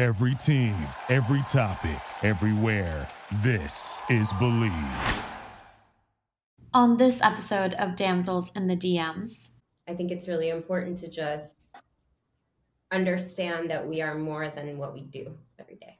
Every team, every topic, everywhere. This is Believe. On this episode of Damsels in the DMs, I think it's really important to just understand that we are more than what we do every day.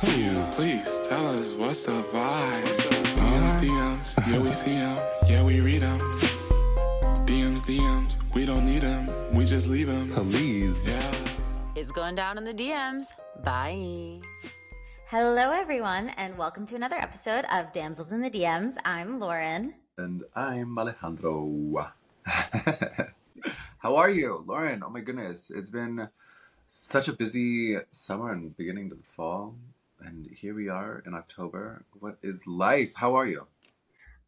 Who? Please tell us what's the vibe. DMs, DMs, yeah we see them, yeah we read them. DMs, DMs, we don't need them, we just leave them. Please. Yeah. It's going down in the DMs. Bye. Hello, everyone, and welcome to another episode of Damsels in the DMs. I'm Lauren. And I'm Alejandro. How are you, Lauren? Oh my goodness. It's been such a busy summer and beginning to the fall. And here we are in October. What is life? How are you?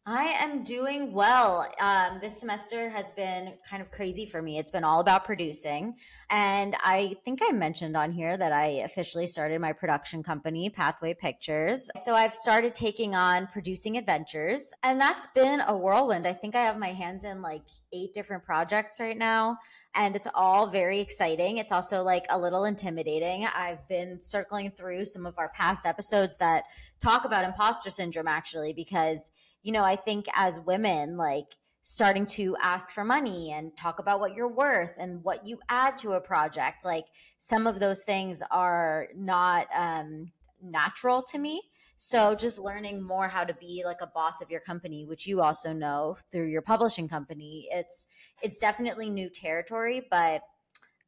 I am doing well. Um, this semester has been kind of crazy for me. It's been all about producing. And I think I mentioned on here that I officially started my production company, Pathway Pictures. So I've started taking on producing adventures, and that's been a whirlwind. I think I have my hands in like eight different projects right now and it's all very exciting. It's also like a little intimidating. I've been circling through some of our past episodes that talk about imposter syndrome actually because you know, I think as women like starting to ask for money and talk about what you're worth and what you add to a project, like some of those things are not um natural to me. So just learning more how to be like a boss of your company, which you also know through your publishing company, it's it's definitely new territory, but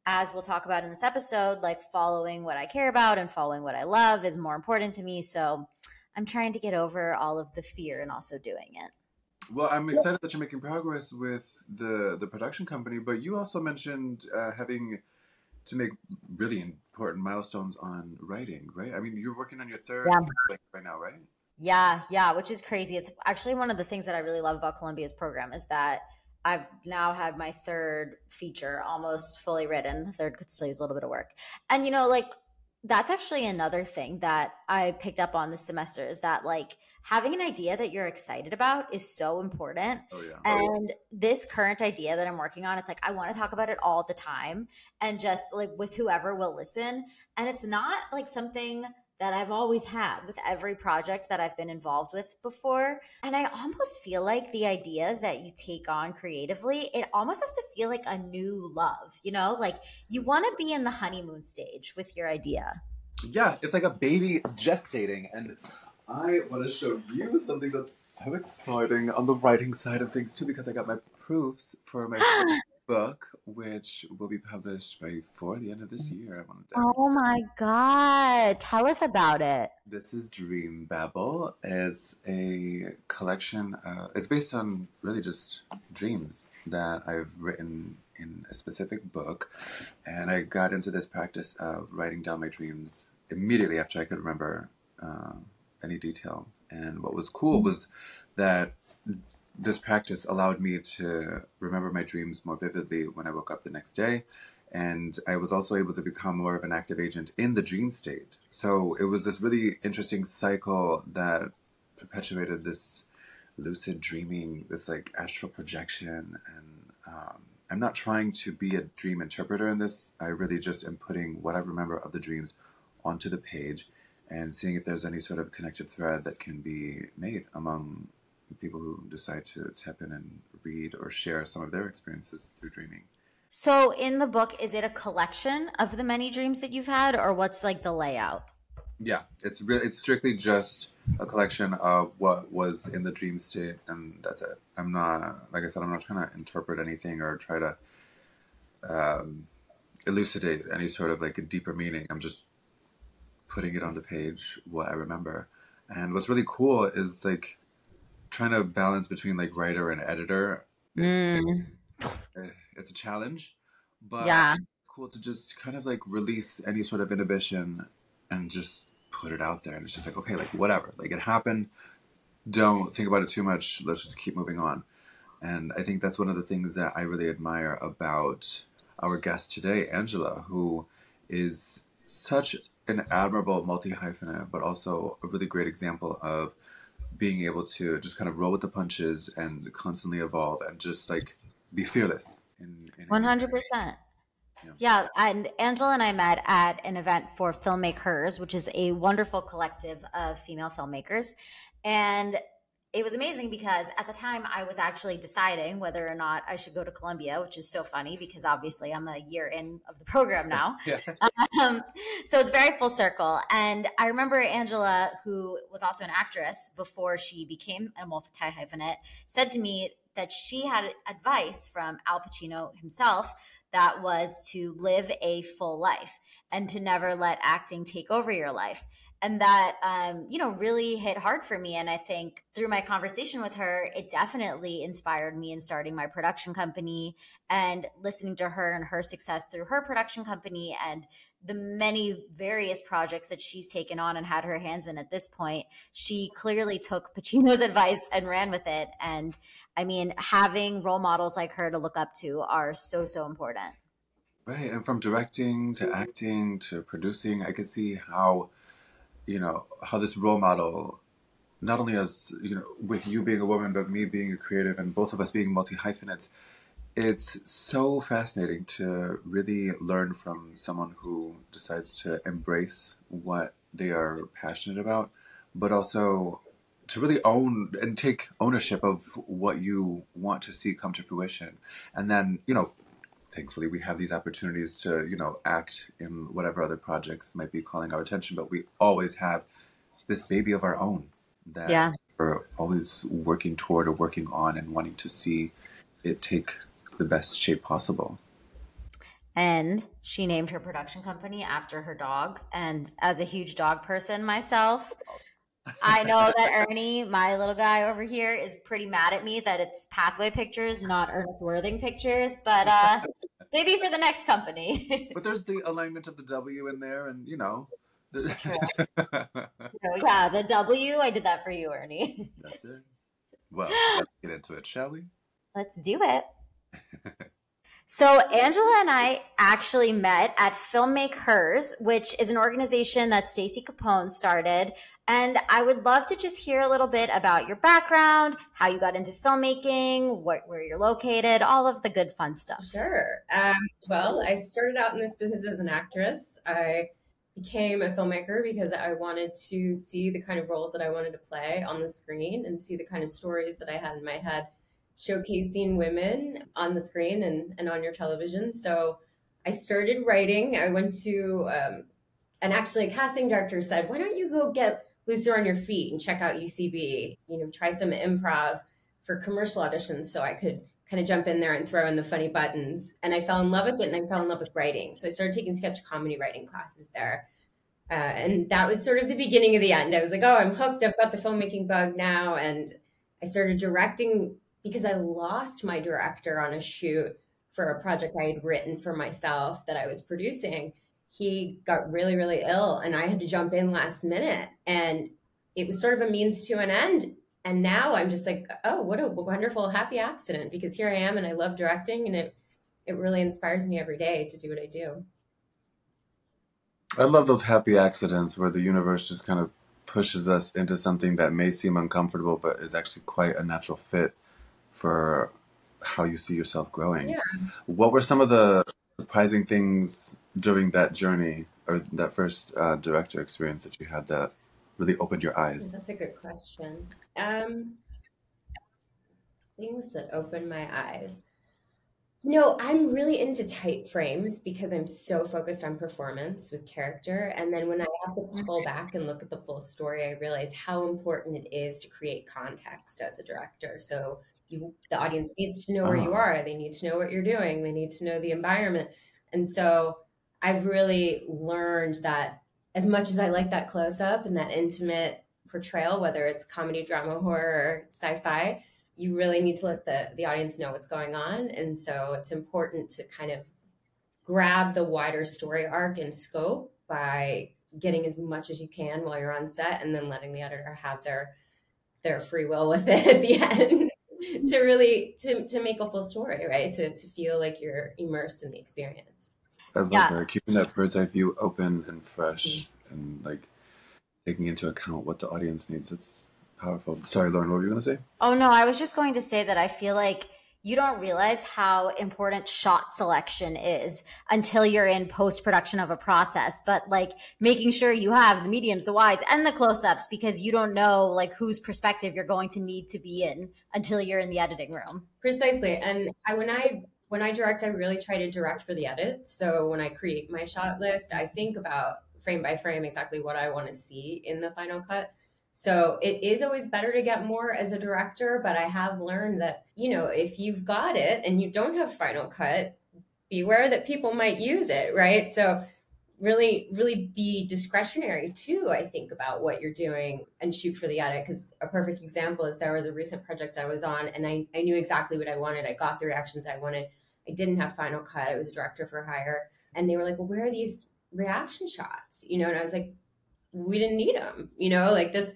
as we'll talk about in this episode, like following what I care about and following what I love is more important to me. So I'm trying to get over all of the fear and also doing it. Well, I'm excited that you're making progress with the the production company, but you also mentioned uh, having to make really important milestones on writing, right? I mean, you're working on your third Yeah. right now, right? Yeah, yeah, which is crazy. It's actually one of the things that I really love about Columbia's program is that I've now had my third feature almost fully written. The third could still use a little bit of work. And you know, like that's actually another thing that I picked up on this semester is that like having an idea that you're excited about is so important. Oh yeah. And this current idea that I'm working on, it's like I want to talk about it all the time and just like with whoever will listen. And it's not like something that I've always had with every project that I've been involved with before. And I almost feel like the ideas that you take on creatively, it almost has to feel like a new love, you know? Like you want to be in the honeymoon stage with your idea. Yeah, it's like a baby gestating, and I want to show you something that's so exciting on the writing side of things too, because I got my proofs for my book, which will be published by before the end of this year. I want to. Oh my God. Tell us about it. This is Dream Babble. It's a collection. Uh, it's based on really just dreams that I've written in a specific book, and I got into this practice of writing down my dreams immediately after I could remember uh, any detail. And what was cool was that this practice allowed me to remember my dreams more vividly when I woke up the next day. and I was also able to become more of an active agent in the dream state. So it was this really interesting cycle that perpetuated this lucid dreaming, this like astral projection. And um, I'm not trying to be a dream interpreter in this. I really just am putting what I remember of the dreams onto the page and seeing if there's any sort of connective thread that can be made among people who decide to tap in and read or share some of their experiences through dreaming. So, in the book, is it a collection of the many dreams that you've had, or what's like the layout? Yeah, it's really it's strictly just a collection of what was in the dream state, and that's it. I'm not, like I said, I'm not trying to interpret anything or try to um, elucidate any sort of like a deeper meaning. I'm just putting it on the page what I remember. And what's really cool is like trying to balance between like writer and editor. It's, Mm. it's, it's a challenge, but Yeah. it's cool to just kind of like release any sort of inhibition and just put it out there. And it's just like, okay, like whatever, like it happened. Don't think about it too much. Let's just keep moving on. And I think that's one of the things that I really admire about our guest today, Angela, who is such an admirable multi hyphenate, but also a really great example of being able to just kind of roll with the punches and constantly evolve and just like be fearless. In, in One hundred percent. Yeah, and Angela and I met at an event for Filmmake Hers, which is a wonderful collective of female filmmakers. And it was amazing because at the time I was actually deciding whether or not I should go to Columbia, which is so funny because obviously I'm a year in of the program now. Yeah. Um, so it's very full circle. And I remember Angela, who was also an actress before she became a multi hyphenate, said to me that she had advice from Al Pacino himself that was to live a full life and to never let acting take over your life and that um, you know really hit hard for me. And i think through my conversation with her it definitely inspired me in starting my production company and listening to her and her success through her production company and the many various projects that she's taken on and had her hands in at this point. She clearly took pacino's advice and ran with it. And i mean having role models like her to look up to are so so important. Right, and from directing to acting to producing, I could see how, you know, how this role model, not only as, you know, with you being a woman, but me being a creative and both of us being multi hyphenates, it's so fascinating to really learn from someone who decides to embrace what they are passionate about, but also to really own and take ownership of what you want to see come to fruition. And then, you know, thankfully we have these opportunities to you know act in whatever other projects might be calling our attention but we always have this baby of our own that Yeah. we're always working toward or working on and wanting to see it take the best shape possible and she named her production company after her dog and as a huge dog person myself I know that Ernie, my little guy over here, is pretty mad at me that it's Pathway Pictures, not Ernest Worthing Pictures, but uh, maybe for the next company. but there's the alignment of the w in there and you know the- So, yeah, the W, I did that for you, Ernie. that's it well let's get into it shall we Let's do it. So, Angela and I actually met at Filmmake Hers, which is an organization that Stacey Capone started. And I would love to just hear a little bit about your background, how you got into filmmaking, what, where you're located, all of the good fun stuff. Sure. Um, well, I started out in this business as an actress. I became a filmmaker because I wanted to see the kind of roles that I wanted to play on the screen and see the kind of stories that I had in my head showcasing women on the screen and, and on your television. So I started writing. I went to, um, and actually, a casting director said, Why don't you go get looser on your feet and check out UCB? You know, try some improv for commercial auditions so I could kind of jump in there and throw in the funny buttons. And I fell in love with it and I fell in love with writing. So I started taking sketch comedy writing classes there. Uh, and that was sort of the beginning of the end. I was like, oh, I'm hooked. I've got the filmmaking bug now. And I started directing because I lost my director on a shoot for a project I had written for myself that I was producing. He got really, really ill, and I had to jump in last minute. And it was sort of a means to an end. And now I'm just like, oh, what a wonderful, happy accident because here I am and I love directing and it it really inspires me every day to do what I do. I love those happy accidents where the universe just kind of pushes us into something that may seem uncomfortable, but is actually quite a natural fit for how you see yourself growing. Yeah. What were some of the surprising things during that journey or that first uh, director experience that you had that really opened your eyes? That's a good question. Um, things that opened my eyes. No, I'm really into tight frames because I'm so focused on performance with character. And then when I have to pull back and look at the full story, I realize how important it is to create context as a director. So you, the audience needs to know where you Ah. are. They need to know what you're doing. They need to know the environment. And so I've really learned that as much as I like that close up and that intimate portrayal, whether it's comedy, drama, horror, or sci-fi, you really need to let the the audience know what's going on. And so it's important to kind of grab the wider story arc and scope by getting as much as you can while you're on set and then letting the editor have their their free will with it at the end to really to to make a full story, right? To to feel like you're immersed in the experience. I love Yeah. that. Keeping that bird's eye view open and fresh mm-hmm. and like taking into account what the audience needs. That's powerful. Sorry, Lauren, what were you going to say? Oh no, I was just going to say that I feel like you don't realize how important shot selection is until you're in post production of a process. But like making sure you have the mediums, the wides, and the close ups because you don't know like whose perspective you're going to need to be in until you're in the editing room. Precisely. And I when I when I direct, I really try to direct for the edit. So when I create my shot list, I think about frame by frame exactly what I want to see in the final cut. So it is always better to get more as a director, but I have learned that, you know, if you've got it and you don't have final cut, beware that people might use it, right? So really really be discretionary too i think about what you're doing and shoot for the edit because a perfect example is there was a recent project i was on and I, I knew exactly what i wanted. I got the reactions i wanted. I didn't have final cut. I was a director for hire. And they were like well where are these reaction shots? You know and i was like we didn't need them you know like this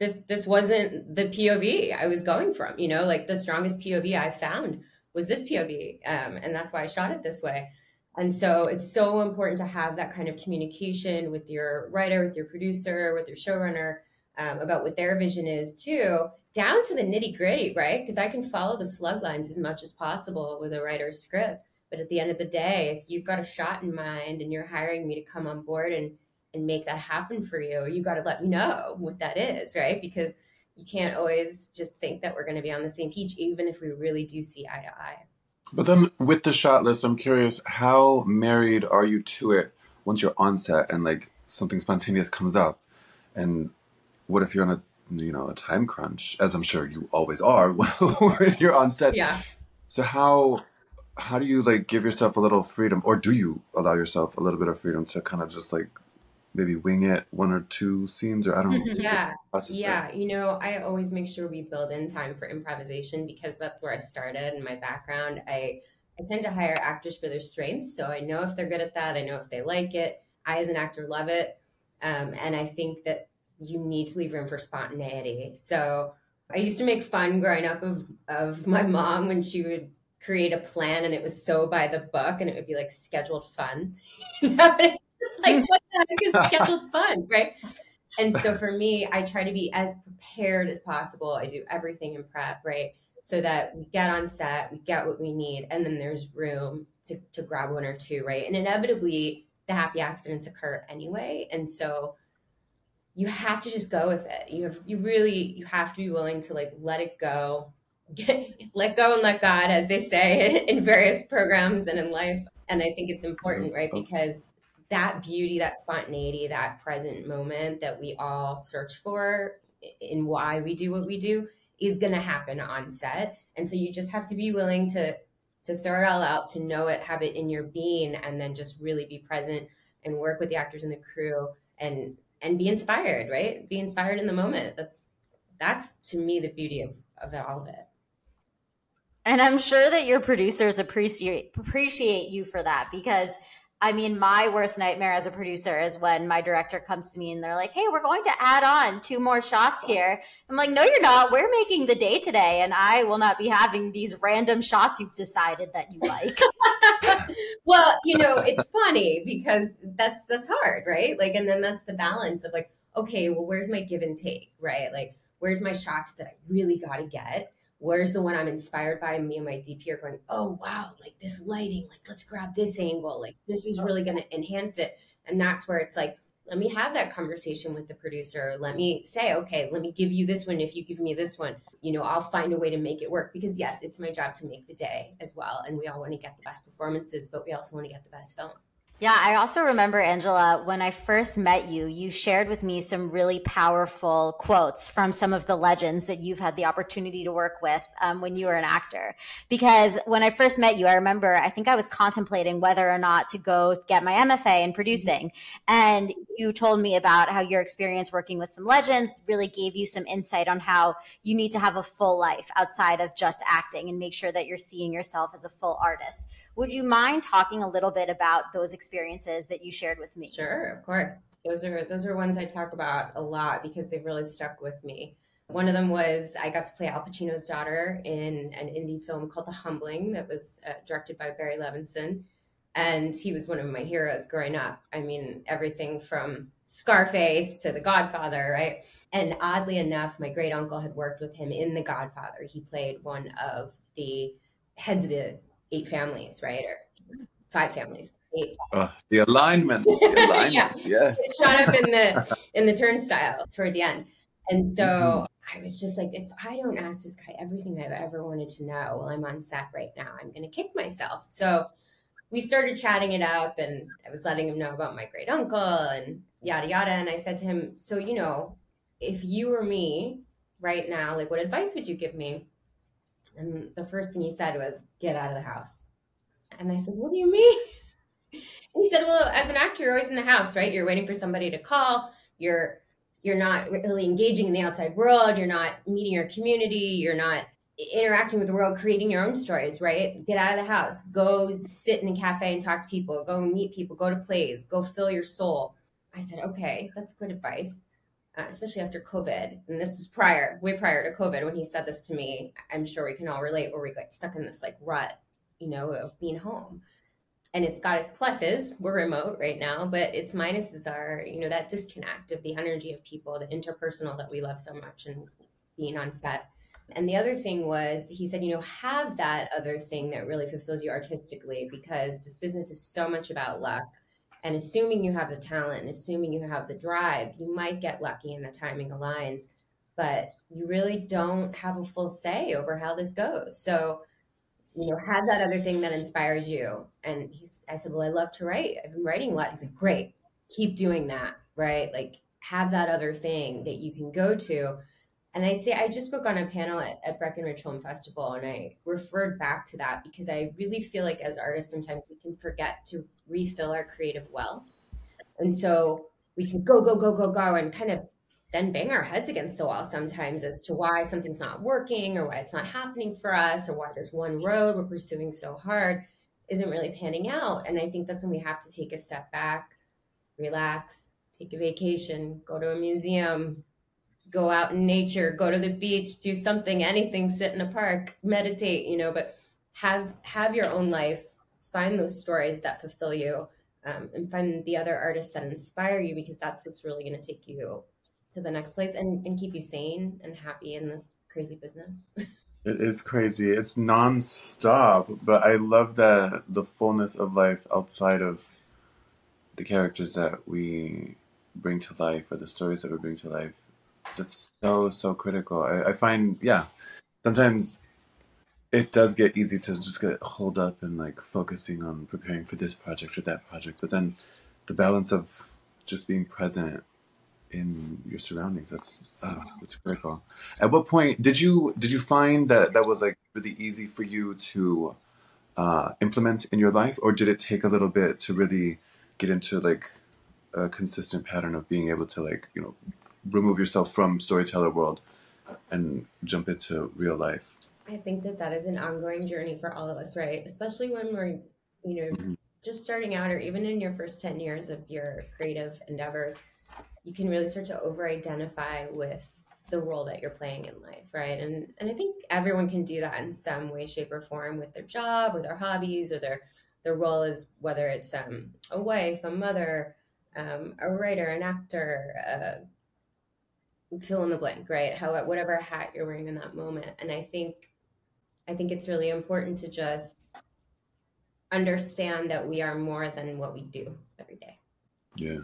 this this wasn't the pov i was going from you know like the strongest pov i found was this pov um, and that's why i shot it this way and so it's so important to have that kind of communication with your writer, with your producer, with your showrunner um, about what their vision is too, down to the nitty gritty, right? Because I can follow the slug lines as much as possible with a writer's script. But at the end of the day, if you've got a shot in mind and you're hiring me to come on board and and make that happen for you, you got to let me know what that is, right? Because you can't always just think that we're going to be on the same page, even if we really do see eye to eye. But then with the shot list, I'm curious, how married are you to it once you're on set and like something spontaneous comes up? And what if you're on a you know a time crunch, as I'm sure you always are when you're on set? Yeah. So how how do you like give yourself a little freedom, or do you allow yourself a little bit of freedom to kind of just like maybe wing it one or two scenes, or I don't know. Yeah. process that? Yeah, you know, I always make sure we build in time for improvisation because that's where I started in my background. I I tend to hire actors for their strengths, so I know if they're good at that. I know if they like it. I, as an actor, love it, um, and I think that you need to leave room for spontaneity. So I used to make fun growing up of of my mom when she would create a plan and it was so by the book and it would be like scheduled fun. it's like mm. what the heck is scheduled fun, right? And so for me, I try to be as prepared as possible. I do everything in prep, right? So that we get on set, we get what we need, and then there's room to, to grab one or two, right? And inevitably, the happy accidents occur anyway. And so you have to just go with it. You have you really you have to be willing to like let it go, get, let go and let God, as they say in various programs and in life. And I think it's important, right? Oh. Because that beauty, that spontaneity, that present moment that we all search for in why we do what we do is going to happen on set. And so you just have to be willing to to throw it all out, to know it, have it in your being, and then just really be present and work with the actors and the crew and and be inspired, right? Be inspired in the moment. That's that's to me the beauty of, of all of it. And I'm sure that your producers appreciate appreciate you for that because I mean, my worst nightmare as a producer is when my director comes to me and they're like, "Hey, we're going to add on two more shots here." I'm like, "No, you're not. We're making the day today, and I will not be having these random shots you've decided that you like." well, you know, it's funny because that's that's hard, right? Like, and then that's the balance of like, okay, well, where's my give and take, right? Like, where's my shots that I really got to get? Where's the one I'm inspired by? Me and my DP are going, oh, wow, like this lighting, like let's grab this angle. Like this is really going to enhance it. And that's where it's like, let me have that conversation with the producer. Let me say, okay, let me give you this one. If you give me this one, you know, I'll find a way to make it work because yes, it's my job to make the day as well. And we all want to get the best performances, but we also want to get the best film. Yeah, I also remember, Angela, when I first met you, you shared with me some really powerful quotes from some of the legends that you've had the opportunity to work with um, when you were an actor. Because when I first met you, I remember, I think I was contemplating whether or not to go get my MFA in producing. And you told me about how your experience working with some legends really gave you some insight on how you need to have a full life outside of just acting and make sure that you're seeing yourself as a full artist. Would you mind talking a little bit about those experiences that you shared with me? Sure, of course. Those are those are ones I talk about a lot because they've really stuck with me. One of them was I got to play Al Pacino's daughter in an indie film called The Humbling that was uh, directed by Barry Levinson. And he was one of my heroes growing up. I mean, everything from Scarface to The Godfather, right? And oddly enough, my great uncle had worked with him in The Godfather. He played one of the heads of the eight families, right? Or five families. Eight. Oh, the alignment. The alignment. yeah. Yes. Shot up in the in the turnstile toward the end. And so mm-hmm. I was just like, if I don't ask this guy everything I've ever wanted to know while I'm on set right now, I'm gonna kick myself. So we started chatting it up and I was letting him know about my great uncle and yada yada. And I said to him, So, you know, if you were me right now, like what advice would you give me? And the first thing he said was, Get out of the house. And I said, What do you mean? And he said, Well, as an actor, you're always in the house, right? You're waiting for somebody to call. You're you're not really engaging in the outside world. You're not meeting your community. You're not interacting with the world, creating your own stories, right? Get out of the house. Go sit in a cafe and talk to people. Go meet people. Go to plays. Go fill your soul. I said, okay, that's good advice Uh, especially after COVID. And this was prior, way prior to COVID, when he said this to me. I'm sure we can all relate where we got stuck in this like rut, you know, of being home. And it's got its pluses. We're remote right now, but its minuses are, you know, that disconnect of the energy of people, the interpersonal that we love so much, and being on set. And the other thing was, he said, you know, have that other thing that really fulfills you artistically because this business is so much about luck and assuming you have the talent and assuming you have the drive, you might get lucky and the timing aligns, but you really don't have a full say over how this goes. So, you know, have that other thing that inspires you. And he's, I said, well, I love to write. I've been writing a lot. He said, great, keep doing that, right? Like have that other thing that you can go to and I say, I just spoke on a panel at, at Breckenridge Film Festival, and I referred back to that because I really feel like as artists, sometimes we can forget to refill our creative well. And so we can go, go, go, go, go, and kind of then bang our heads against the wall sometimes as to why something's not working or why it's not happening for us or why this one road we're pursuing so hard isn't really panning out. And I think that's when we have to take a step back, relax, take a vacation, go to a museum, go out in nature, go to the beach, do something, anything, sit in a park, meditate, you know, but have have your own life, find those stories that fulfill you, um, and find the other artists that inspire you because that's what's really going to take you to the next place and, and keep you sane and happy in this crazy business. It is crazy. It's nonstop, but I love that the fullness of life outside of the characters that we bring to life or the stories that we bring to life that's so so critical. I, I find yeah, sometimes it does get easy to just get hold up and like focusing on preparing for this project or that project, but then the balance of just being present in your surroundings that's uh, that's critical. At what point did you did you find that that was like really easy for you to uh, implement in your life, or did it take a little bit to really get into like a consistent pattern of being able to like you know remove yourself from storyteller world and jump into real life? I think that that is an ongoing journey for all of us, right? Especially when we're, you know, mm-hmm. just starting out or even in your first 10 years of your creative endeavors, you can really start to over identify with the role that you're playing in life, right? And and I think everyone can do that in some way, shape, or form with their job or their hobbies or their their role is whether it's um, a wife, a mother, um, a writer, an actor, uh, fill in the blank, right? How whatever hat you're wearing in that moment. And I think I think it's really important to just understand that we are more than what we do every day. Yeah.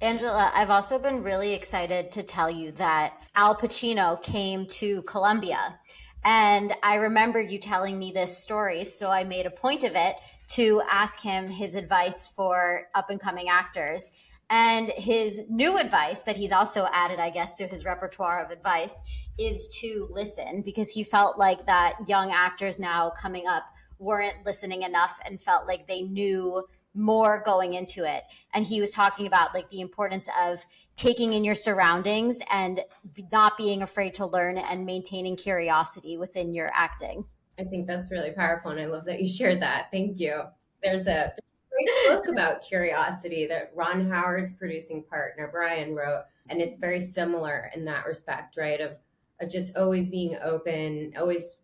Angela, I've also been really excited to tell you that Al Pacino came to Columbia. And I remembered you telling me this story. So I made a point of it to ask him his advice for up and coming actors. And his new advice that he's also added, I guess, to his repertoire of advice is to listen because he felt like that young actors now coming up weren't listening enough and felt like they knew more going into it. And he was talking about like the importance of taking in your surroundings and not being afraid to learn and maintaining curiosity within your acting. I think that's really powerful. And I love that you shared that. Thank you. There's a great book about curiosity that Ron Howard's producing partner, Brian, wrote. And it's very similar in that respect, right? Of, of just always being open, always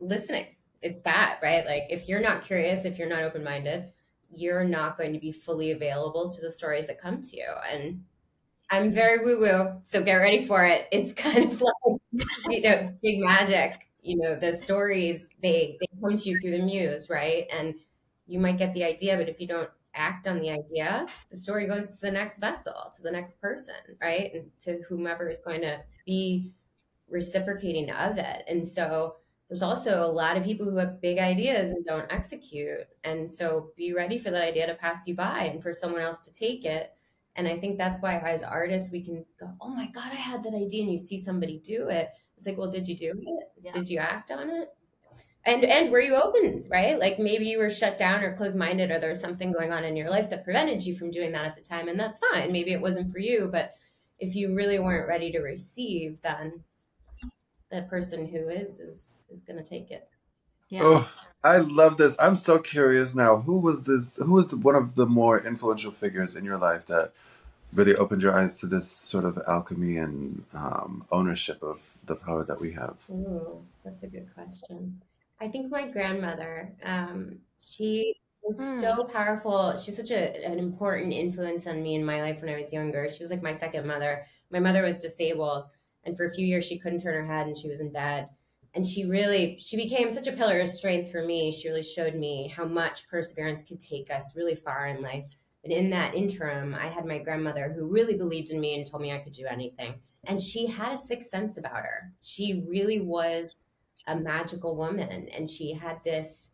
listening. It's that, right? Like if you're not curious, if you're not open minded, you're not going to be fully available to the stories that come to you. And I'm very woo woo, so get ready for it. It's kind of like, you know, big magic. You know, the stories, they, they point you through the muse, right? And you might get the idea, but if you don't act on the idea, the story goes to the next vessel, to the next person, right? And to whomever is going to be reciprocating of it. And so there's also a lot of people who have big ideas and don't execute. And so be ready for that idea to pass you by and for someone else to take it. And I think that's why as artists, we can go, oh my God, I had that idea. And you see somebody do it. It's like, well, did you do it? Yeah. Did you act on it? And and were you open, right? Like maybe you were shut down or closed minded, or there was something going on in your life that prevented you from doing that at the time. And that's fine. Maybe it wasn't for you, but if you really weren't ready to receive, then that person who is is is going to take it. Yeah. Oh, I love this. I'm so curious now. Who was this? Who was one of the more influential figures in your life that really opened your eyes to this sort of alchemy and um, ownership of the power that we have? Ooh, that's a good question. I think my grandmother. Um, she was hmm. so powerful. She was such a, an important influence on me in my life when I was younger. She was like my second mother. My mother was disabled, and for a few years she couldn't turn her head, and she was in bed and she really she became such a pillar of strength for me she really showed me how much perseverance could take us really far in life but in that interim i had my grandmother who really believed in me and told me i could do anything and she had a sixth sense about her she really was a magical woman and she had this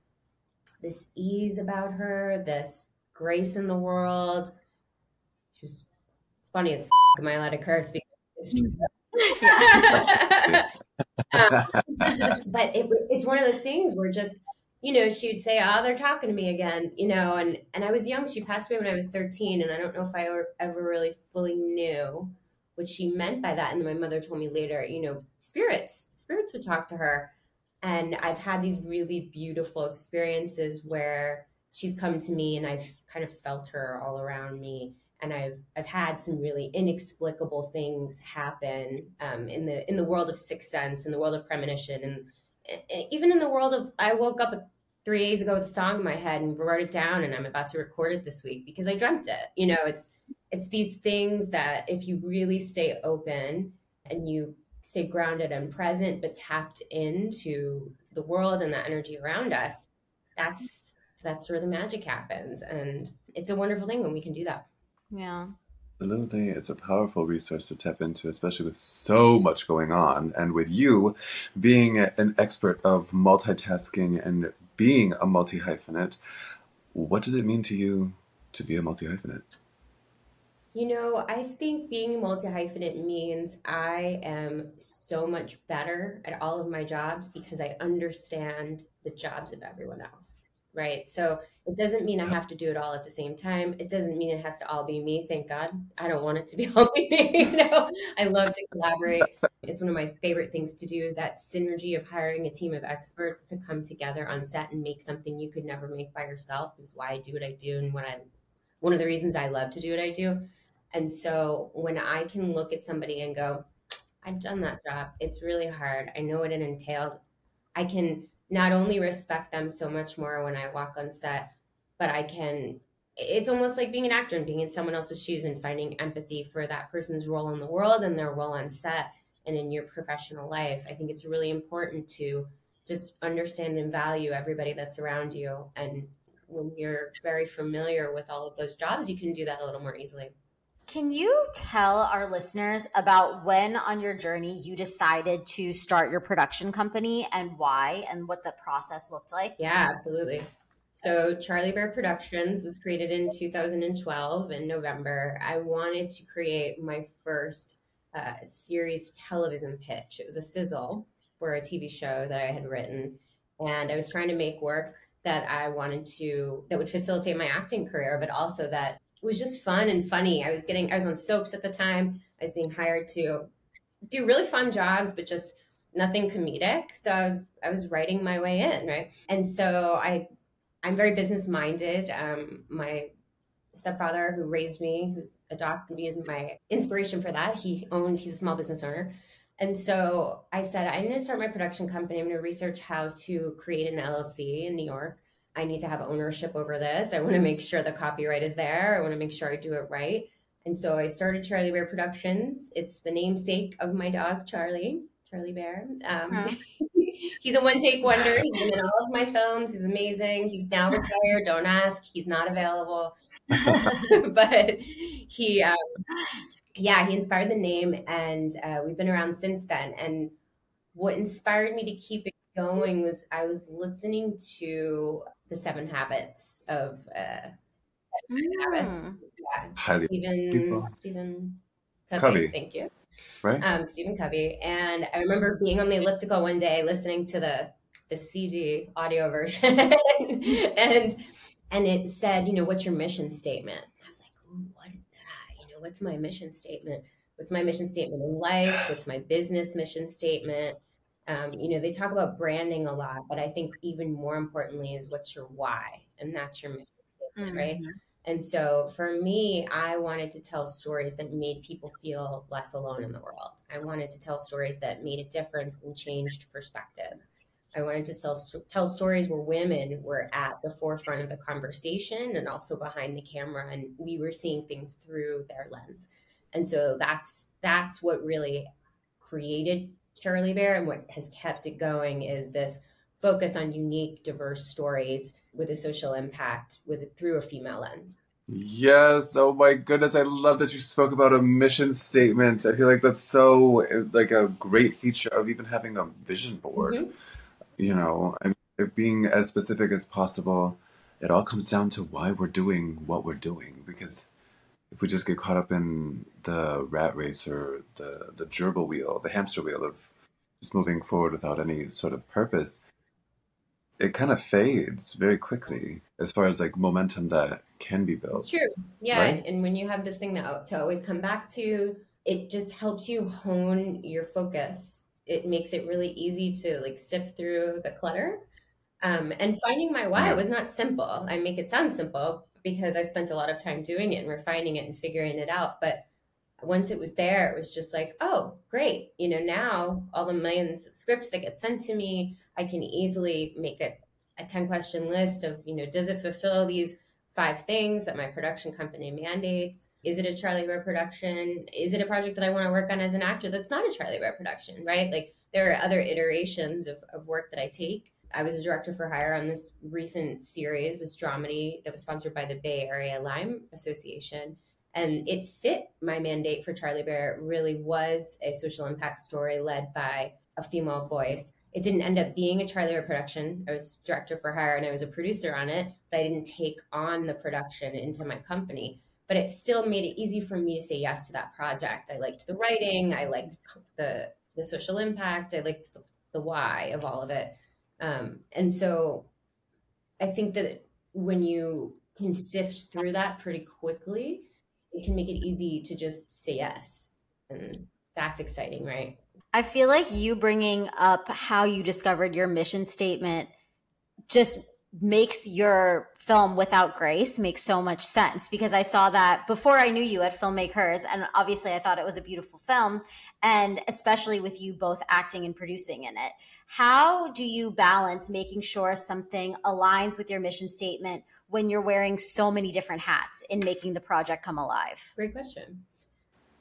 this ease about her this grace in the world. She was funny as f- am i allowed to curse? Because it's true. Um, but it, it's one of those things where just you know she would say oh they're talking to me again you know and and i was young. She passed away when i was 13 and i don't know if i ever, ever really fully knew what she meant by that. And my mother told me later you know spirits spirits would talk to her and i've had these really beautiful experiences where she's come to me and i've kind of felt her all around me and I've I've had some really inexplicable things happen um, in the in the world of sixth sense, in the world of premonition, and even in the world of I woke up three days ago with a song in my head and wrote it down, and I'm about to record it this week because I dreamt it. You know, it's it's these things that if you really stay open and you stay grounded and present, but tapped into the world and the energy around us, that's that's where the magic happens, and it's a wonderful thing when we can do that. Yeah. Absolutely. It's a powerful resource to tap into, especially with so much going on. And with you being an expert of multitasking and being a multi hyphenate, what does it mean to you to be a multi hyphenate? You know, I think being multi hyphenate means I am so much better at all of my jobs because I understand the jobs of everyone else right? So it doesn't mean I have to do it all at the same time. It doesn't mean it has to all be me. Thank God. I don't want it to be all be me. you know, I love to collaborate. It's one of my favorite things to do. That synergy of hiring a team of experts to come together on set and make something you could never make by yourself is why I do what I do and what I one of the reasons I love to do what I do. And so when I can look at somebody and go, I've done that job. It's really hard. I know what it entails. I can not only respect them so much more when I walk on set, but I can it's almost like being an actor and being in someone else's shoes and finding empathy for that person's role in the world and their role on set and in your professional life. I think it's really important to just understand and value everybody that's around you. And when you're very familiar with all of those jobs, you can do that a little more easily. Can you tell our listeners about when on your journey you decided to start your production company and why and what the process looked like? Yeah, absolutely. So, Charlie Bear Productions was created in 2012 in November. I wanted to create my first uh, series television pitch. It was a sizzle for a TV show that I had written. And I was trying to make work that I wanted to, that would facilitate my acting career, but also that was just fun and funny. I was getting, I was on soaps at the time. I was being hired to do really fun jobs, but just nothing comedic. So I was, I was writing my way in, right? And so I, I'm very business minded. Um, my stepfather, who raised me, who's adopted me, is my inspiration for that. He owned, he's a small business owner. And so I said, I'm going to start my production company. I'm going to research how to create an LLC in New York. I need to have ownership over this. I want to make sure the copyright is there. I want to make sure I do it right. And so I started Charlie Bear Productions. It's the namesake of my dog, Charlie, Charlie Bear. Um, huh. he's a one take wonder. He's been in all of my films. He's amazing. He's now retired. Don't ask. He's not available. but he, um, yeah, he inspired the name, and uh, we've been around since then. And what inspired me to keep it going was I was listening to the Seven Habits of uh, mm. Habits. Yeah, Stephen Stephen Covey, Covey. Thank you. Right. Um, Stephen Covey, and I remember being on the elliptical one day listening to the the CD audio version, and and it said, you know, what's your mission statement? I was like, what is that? You know, what's my mission statement? What's my mission statement in life? What's my business mission statement? Um, you know, they talk about branding a lot, but I think even more importantly is what's your why, and that's your mission, mm-hmm. right? And so for me, I wanted to tell stories that made people feel less alone in the world. I wanted to tell stories that made a difference and changed perspectives. I wanted to tell, tell stories where women were at the forefront of the conversation and also behind the camera, and we were seeing things through their lens. And so that's that's what really created Charlie Bear. And what has kept it going is this focus on unique, diverse stories with a social impact with through a female lens. Yes. Oh my goodness. I love that you spoke about a mission statement. I feel like that's so like a great feature of even having a vision board. Mm-hmm. You know, and being as specific as possible. It all comes down to why we're doing what we're doing because if we just get caught up in the rat race or the the gerbil wheel, the hamster wheel of just moving forward without any sort of purpose, it kind of fades very quickly as far as like momentum that can be built. It's true. Yeah. Right? And, and when you have this thing that to always come back to, it just helps you hone your focus. It makes it really easy to like sift through the clutter. Um, and finding my why yeah. was not simple. I make it sound simple, because I spent a lot of time doing it and refining it and figuring it out. But once it was there, it was just like, oh, great. You know, now all the millions of scripts that get sent to me, I can easily make a, a 10 question list of, you know, does it fulfill these five things that my production company mandates? Is it a Charlie Bear production? Is it a project that I want to work on as an actor that's not a Charlie Bear production, right? Like there are other iterations of, of work that I take I was a director for hire on this recent series, this dramedy that was sponsored by the Bay Area Lyme Association. And it fit my mandate for Charlie Bear. It really was a social impact story led by a female voice. It didn't end up being a Charlie Bear production. I was director for hire and I was a producer on it, but I didn't take on the production into my company. But it still made it easy for me to say yes to that project. I liked the writing, I liked the the social impact, I liked the, the why of all of it. Um, and so I think that when you can sift through that pretty quickly, it can make it easy to just say yes. And that's exciting, right? I feel like you bringing up how you discovered your mission statement just makes your film without grace makes so much sense because I saw that before I knew you at Filmmake Hers and obviously I thought it was a beautiful film and especially with you both acting and producing in it. How do you balance making sure something aligns with your mission statement when you're wearing so many different hats in making the project come alive? Great question.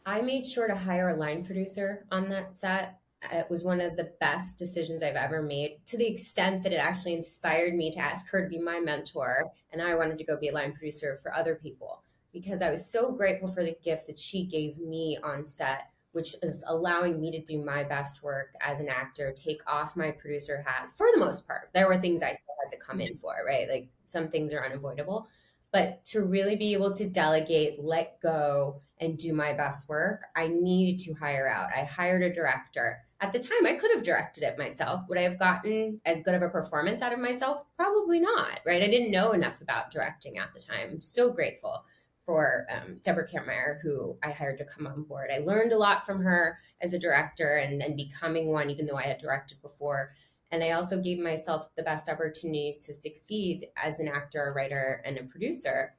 I made sure to hire a line producer on that set it was one of the best decisions I've ever made to the extent that it actually inspired me to ask her to be my mentor. And I wanted to go be a line producer for other people because I was so grateful for the gift that she gave me on set, which is allowing me to do my best work as an actor, take off my producer hat for the most part. There were things I still had to come in for, right? Like some things are unavoidable. But to really be able to delegate, let go, and do my best work, I needed to hire out. I hired a director at the time, I could have directed it myself. Would I have gotten as good of a performance out of myself? Probably not, right? I didn't know enough about directing at the time. I'm so grateful for um, Deborah Kampmeier, who I hired to come on board. I learned a lot from her as a director and, and becoming one, even though I had directed before. And I also gave myself the best opportunity to succeed as an actor, a writer, and a producer.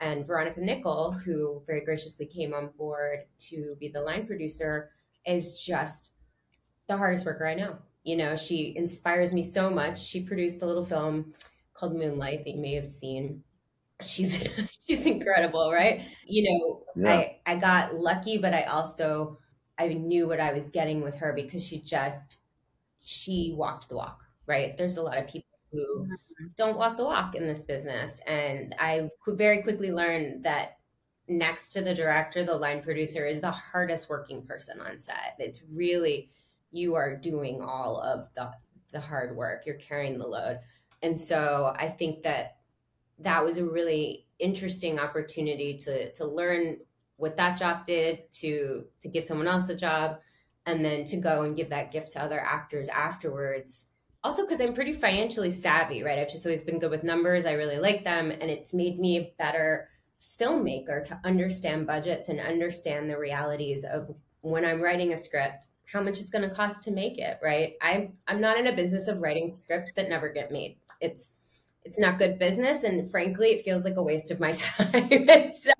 And Veronica Nickel, who very graciously came on board to be the line producer, is just the hardest worker I know. You know, she inspires me so much. She produced a little film called Moonlight that you may have seen. She's she's incredible, right? You know, yeah. I I got lucky, but I also I knew what I was getting with her because she just she walked the walk, right? There's a lot of people who mm-hmm. don't walk the walk in this business, and I could very quickly learn that next to the director, the line producer is the hardest working person on set. It's really you are doing all of the the hard work you're carrying the load and so i think that that was a really interesting opportunity to to learn what that job did to to give someone else a job and then to go and give that gift to other actors afterwards also because i'm pretty financially savvy right i've just always been good with numbers i really like them and it's made me a better filmmaker to understand budgets and understand the realities of when i'm writing a script how much it's going to cost to make it, right? I I'm not in a business of writing scripts that never get made. It's it's not good business, and frankly, it feels like a waste of my time. so,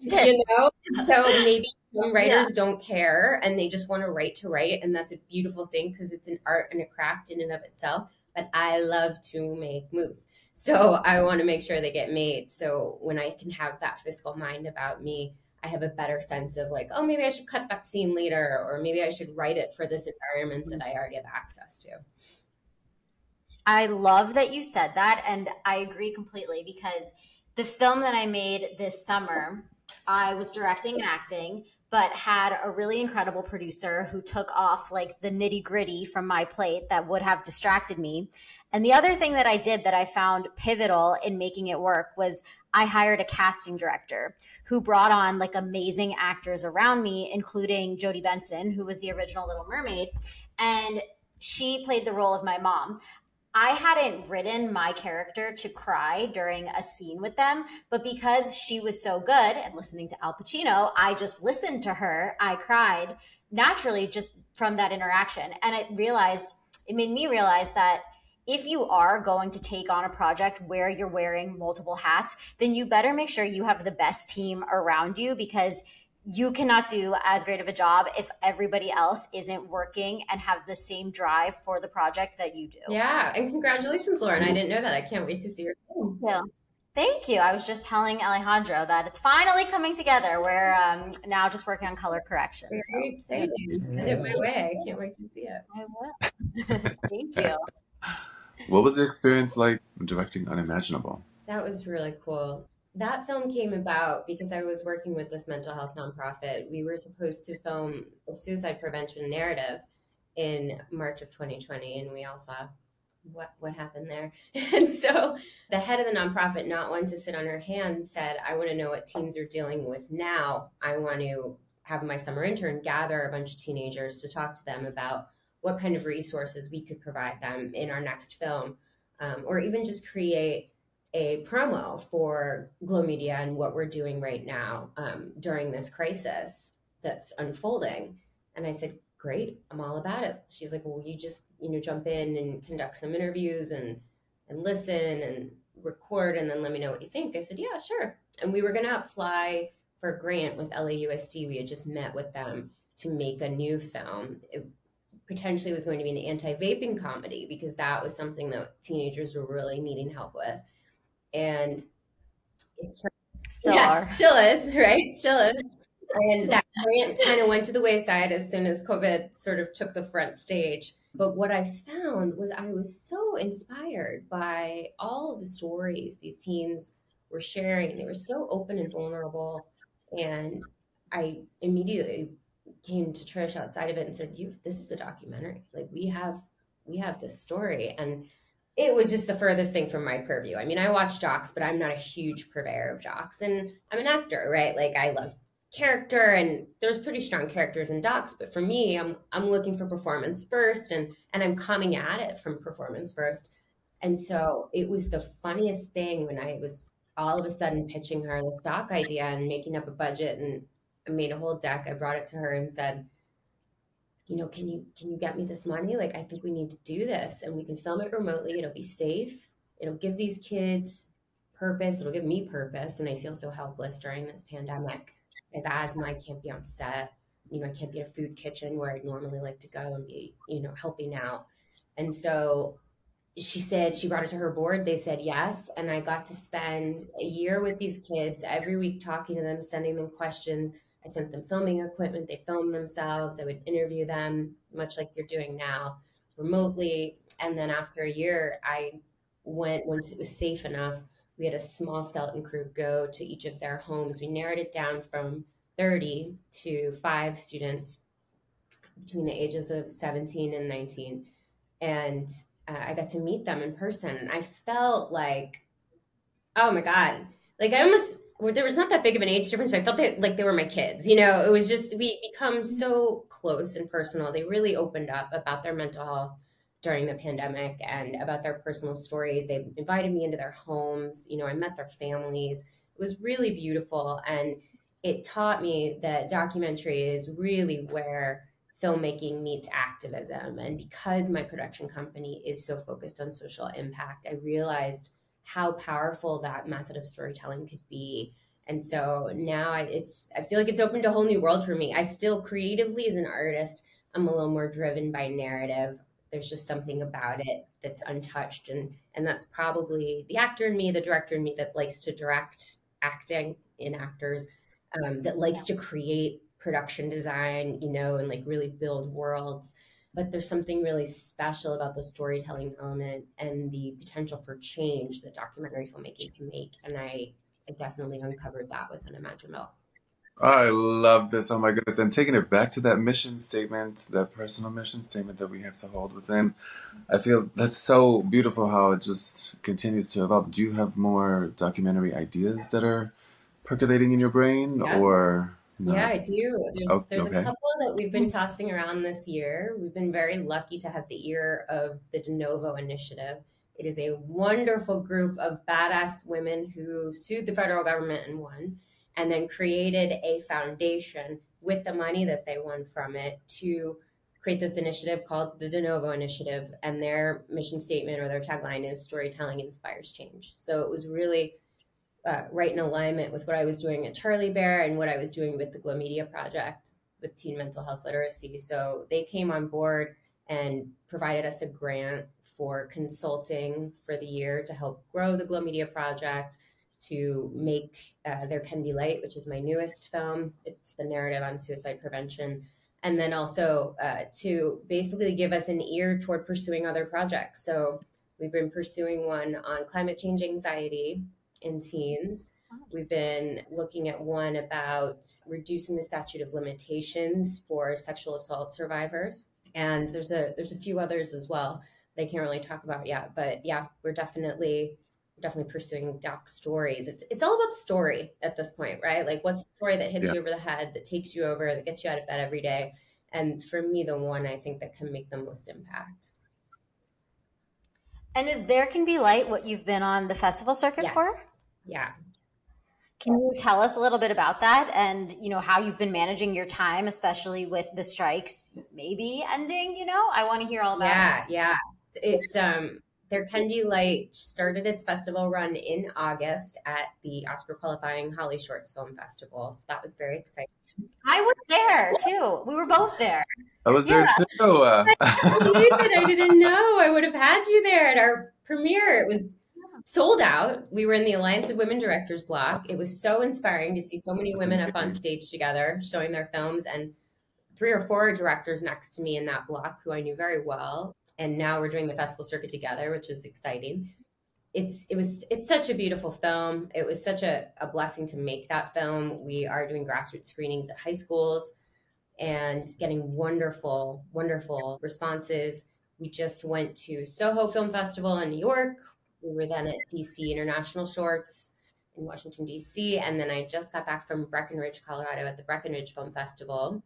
yeah. you know, so maybe some writers yeah. don't care and they just want to write to write, and that's a beautiful thing because it's an art and a craft in and of itself. But I love to make moves so I want to make sure they get made. So when I can have that fiscal mind about me I have a better sense of like, oh, maybe I should cut that scene later, or maybe I should write it for this environment that I already have access to. I love that you said that. And I agree completely because the film that I made this summer, I was directing and acting, but had a really incredible producer who took off like the nitty gritty from my plate that would have distracted me. And the other thing that I did that I found pivotal in making it work was I hired a casting director who brought on like amazing actors around me, including Jodi Benson, who was the original Little Mermaid. And she played the role of my mom. I hadn't written my character to cry during a scene with them, but because she was so good and listening to Al Pacino, I just listened to her. I cried naturally just from that interaction. And I realized, it made me realize that if you are going to take on a project where you're wearing multiple hats, then you better make sure you have the best team around you because you cannot do as great of a job if everybody else isn't working and have the same drive for the project that you do. Yeah, and congratulations, Lauren. I didn't know that. I can't wait to see your film. Yeah. Thank you. I was just telling Alejandro that it's finally coming together. We're um, now just working on color correction. Very so, Send it my way. I can't wait to see it. I will. Thank you. What was the experience like directing Unimaginable? That was really cool. That film came about because I was working with this mental health nonprofit. We were supposed to film a suicide prevention narrative in March of 2020, and we all saw what what happened there. And so the head of the nonprofit, not one to sit on her hands, said, "I want to know what teens are dealing with now. I want to have my summer intern gather a bunch of teenagers to talk to them about what kind of resources we could provide them in our next film. um, or even just create a promo for Glow Media and what we're doing right now um, during this crisis that's unfolding. And I said, great, I'm all about it. She's like, well, you just, you know, jump in and conduct some interviews and, and listen and record and then let me know what you think. I said, yeah, sure. And we were going to apply for a grant with LAUSD. We had just met with them to make a new film. It potentially was going to be an anti-vaping comedy because that was something that teenagers were really needing help with. And it's Still yeah, are. still is, right? Still is. And that grant kind of went to the wayside as soon as COVID sort of took the front stage. But what I found was I was so inspired by all of the stories these teens were sharing. They were so open and vulnerable. And I immediately came to Trish outside of it and said, "You, this is a documentary. Like we have, we have this story." And it was just the furthest thing from my purview. I mean, I watch docs, but I'm not a huge purveyor of docs, and I'm an actor, right? Like I love character, and there's pretty strong characters in docs, but for me, I'm I'm looking for performance first, and and I'm coming at it from performance first. And so it was the funniest thing when I was all of a sudden pitching her the stock idea and making up a budget and I made a whole deck. I brought it to her and said, you know, can you can you get me this money? Like I think we need to do this and we can film it remotely. It'll be safe. It'll give these kids purpose. It'll give me purpose when I feel so helpless during this pandemic. I have asthma, I can't be on set. You know, I can't be in a food kitchen where I'd normally like to go and be, you know, helping out. And so she said she brought it to her board. They said yes. And I got to spend a year with these kids every week talking to them, sending them questions. I sent them filming equipment. They filmed themselves. I would interview them, much like you're doing now, remotely. And then after a year, I went, once it was safe enough, we had a small skeleton crew go to each of their homes. We narrowed it down from 30 to five students between the ages of 17 and 19. And uh, I got to meet them in person, and I felt like, oh my god, like I almost there was not that big of an age difference. But I felt that, like they were my kids. You know, it was just we become mm-hmm. so close and personal. They really opened up about their mental health during the pandemic and about their personal stories. They invited me into their homes. You know, I met their families. It was really beautiful, and it taught me that documentary is really where filmmaking meets activism. And because my production company is so focused on social impact, I realized how powerful that method of storytelling could be. And so now I, it's I feel like it's opened a whole new world for me. I still creatively as an artist, I'm a little more driven by narrative. There's just something about it that's untouched and and that's probably the actor in me, the director in me that likes to direct acting in actors, um, that likes to create production design, you know, and like really build worlds. But there's something really special about the storytelling element and the potential for change that documentary filmmaking can make. And I, I definitely uncovered that within Unimaginable. I love this. Oh my goodness. And taking it back to that mission statement, that personal mission statement that we have to hold within, I feel that's so beautiful how it just continues to evolve. Do you have more documentary ideas that are percolating in your brain Yeah. or no? Yeah, I do. There's Oh, there's okay. a couple that we've been hmm. tossing around this year. We've been very lucky to have the ear of the De Novo Initiative. It is a wonderful group of badass women who sued the federal government and won, and then created a foundation with the money that they won from it to create this initiative called the De Novo Initiative. And their mission statement or their tagline is storytelling inspires change. So it was really uh, right in alignment with what I was doing at Charley Bear and what I was doing with the Glow Media Project with teen mental health literacy. So they came on board and provided us a grant for consulting for the year to help grow the Glow Media Project, to make uh, There Can Be Light, which is my newest film. It's the narrative on suicide prevention. And then also uh, to basically give us an ear toward pursuing other projects. So we've been pursuing one on climate change anxiety in teens. We've been looking at one about reducing the statute of limitations for sexual assault survivors. And there's a there's a few others as well they can't really talk about yet. But yeah, we're definitely definitely pursuing doc stories. It's it's all about story at this point, right? Like what's the story that hits Yeah. you over the head, that takes you over, that gets you out of bed every day. And for me, the one I think that can make the most impact. And is There Can Be Light what you've been on the festival circuit yes. for? Yeah. Can you tell us a little bit about that and you know how you've been managing your time, especially with the strikes maybe ending? You know, I want to hear all about. Yeah, it. yeah. It's um, there can be light started its festival run in August at the Oscar qualifying HollyShorts Film Festival. So that was very exciting. I was there too. We were both there. I was yeah. there too. Uh. I didn't know. I would have had you there at our premiere. It was sold out. We were in the Alliance of Women Directors block. It was so inspiring to see so many women up on stage together showing their films and three or four directors next to me in that block who I knew very well. And now we're doing the festival circuit together, which is exciting. It's it was it's such a beautiful film. It was such a, a blessing to make that film. We are doing grassroots screenings at high schools and getting wonderful, wonderful responses. We just went to Soho Film Festival in New York we were then at DC International Shorts in Washington, DC. And then I just got back from Breckenridge, Colorado at the Breckenridge Film Festival,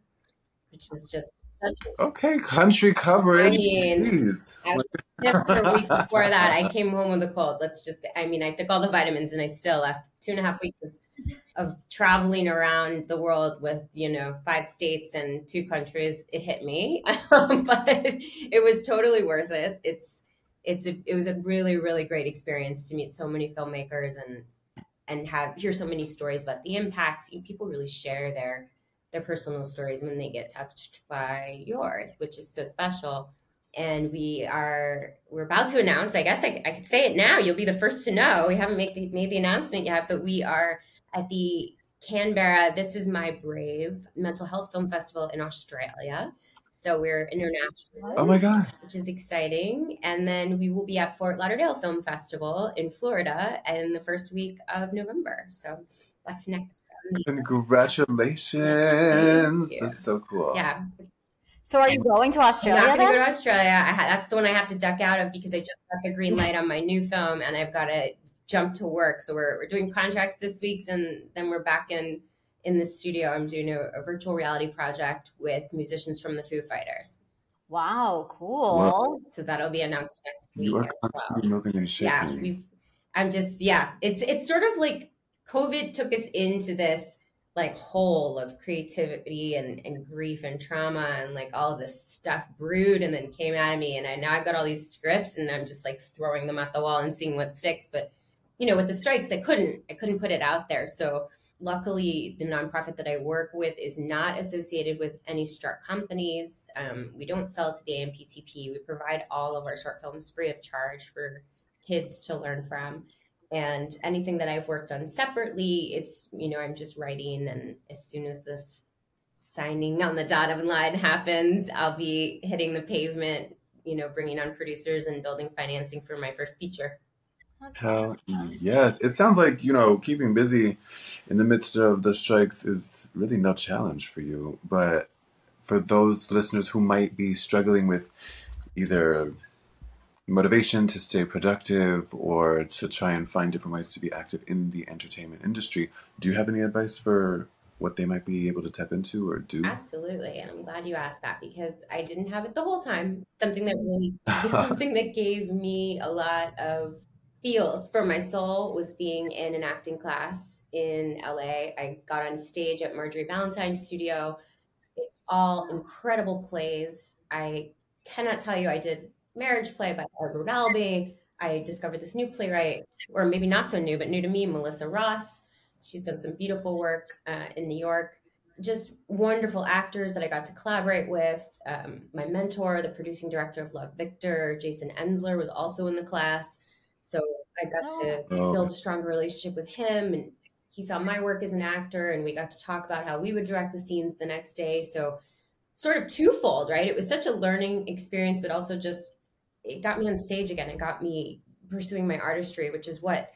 which is just such a- Okay, country coverage. I mean, I just a week before that, I came home with a cold. Let's just, I mean, I took all the vitamins and I still left two and a half weeks of, of traveling around the world with, you know, five states and two countries. It hit me, but it was totally worth it. It's, it's a, it was a really really great experience to meet so many filmmakers and and have hear so many stories about the impact. People really share their their personal stories when they get touched by yours which is so special. And we are we're about to announce i guess i, I could say it now you'll be the first to know. We haven't made the, made the announcement yet but we are at the canberra this is my brave mental health film festival in australia so we're international. Oh my God. Which is exciting. And then we will be at Fort Lauderdale Film Festival in Florida in the first week of November. So that's next. Congratulations. That's so cool. Yeah. So are you going to Australia? I'm not going to go to Australia. Ha- that's the one I have to duck out of because I just got the green mm-hmm. light on my new film and I've got to jump to work. So we're, we're doing contracts this week and then we're back in – in the studio, I'm doing a, a, virtual reality project with musicians from the Foo Fighters. Wow, cool. So that'll be announced next week. You are constantly well. moving and shaking. Yeah, we've. I'm just yeah. It's it's sort of like COVID took us into this like hole of creativity and, and grief and trauma and like all this stuff brewed and then came out of me and I now I've got all these scripts and I'm just like throwing them at the wall and seeing what sticks. But you know, with the strikes, I couldn't I couldn't put it out there. So luckily the nonprofit that i work with is not associated with any struck companies. Um, we don't sell to the amptp we provide all of our short films free of charge for kids to learn from. And anything that i've worked on separately it's you know i'm just writing and as soon as this signing on the dotted line happens i'll be hitting the pavement you know bringing on producers and building financing for my first feature Hell yes. It sounds like, you know, keeping busy in the midst of the strikes is really no challenge for you. But for those listeners who might be struggling with either motivation to stay productive or to try and find different ways to be active in the entertainment industry, do you have any advice for what they might be able to tap into or do? Absolutely. And I'm glad you asked that because I didn't have it the whole time. Something that really something that gave me a lot of feels for my soul was being in an acting class in LA. I got on stage at Marjorie Valentine's studio. It's all incredible plays. I cannot tell you, I did Marriage Play by Edward Albee. I discovered this new playwright, or maybe not so new, but new to me, Melissa Ross. She's done some beautiful work uh, in New York. Just wonderful actors that I got to collaborate with. Um, my mentor, the producing director of Love Victor, Jason Ensler, was also in the class I got oh. to oh. build a oh. stronger relationship with him and he saw my work as an actor and we got to talk about how we would direct the scenes the next day. So sort of twofold, right? It was such a learning experience, but also just it got me on stage again. It got me pursuing my artistry, which is what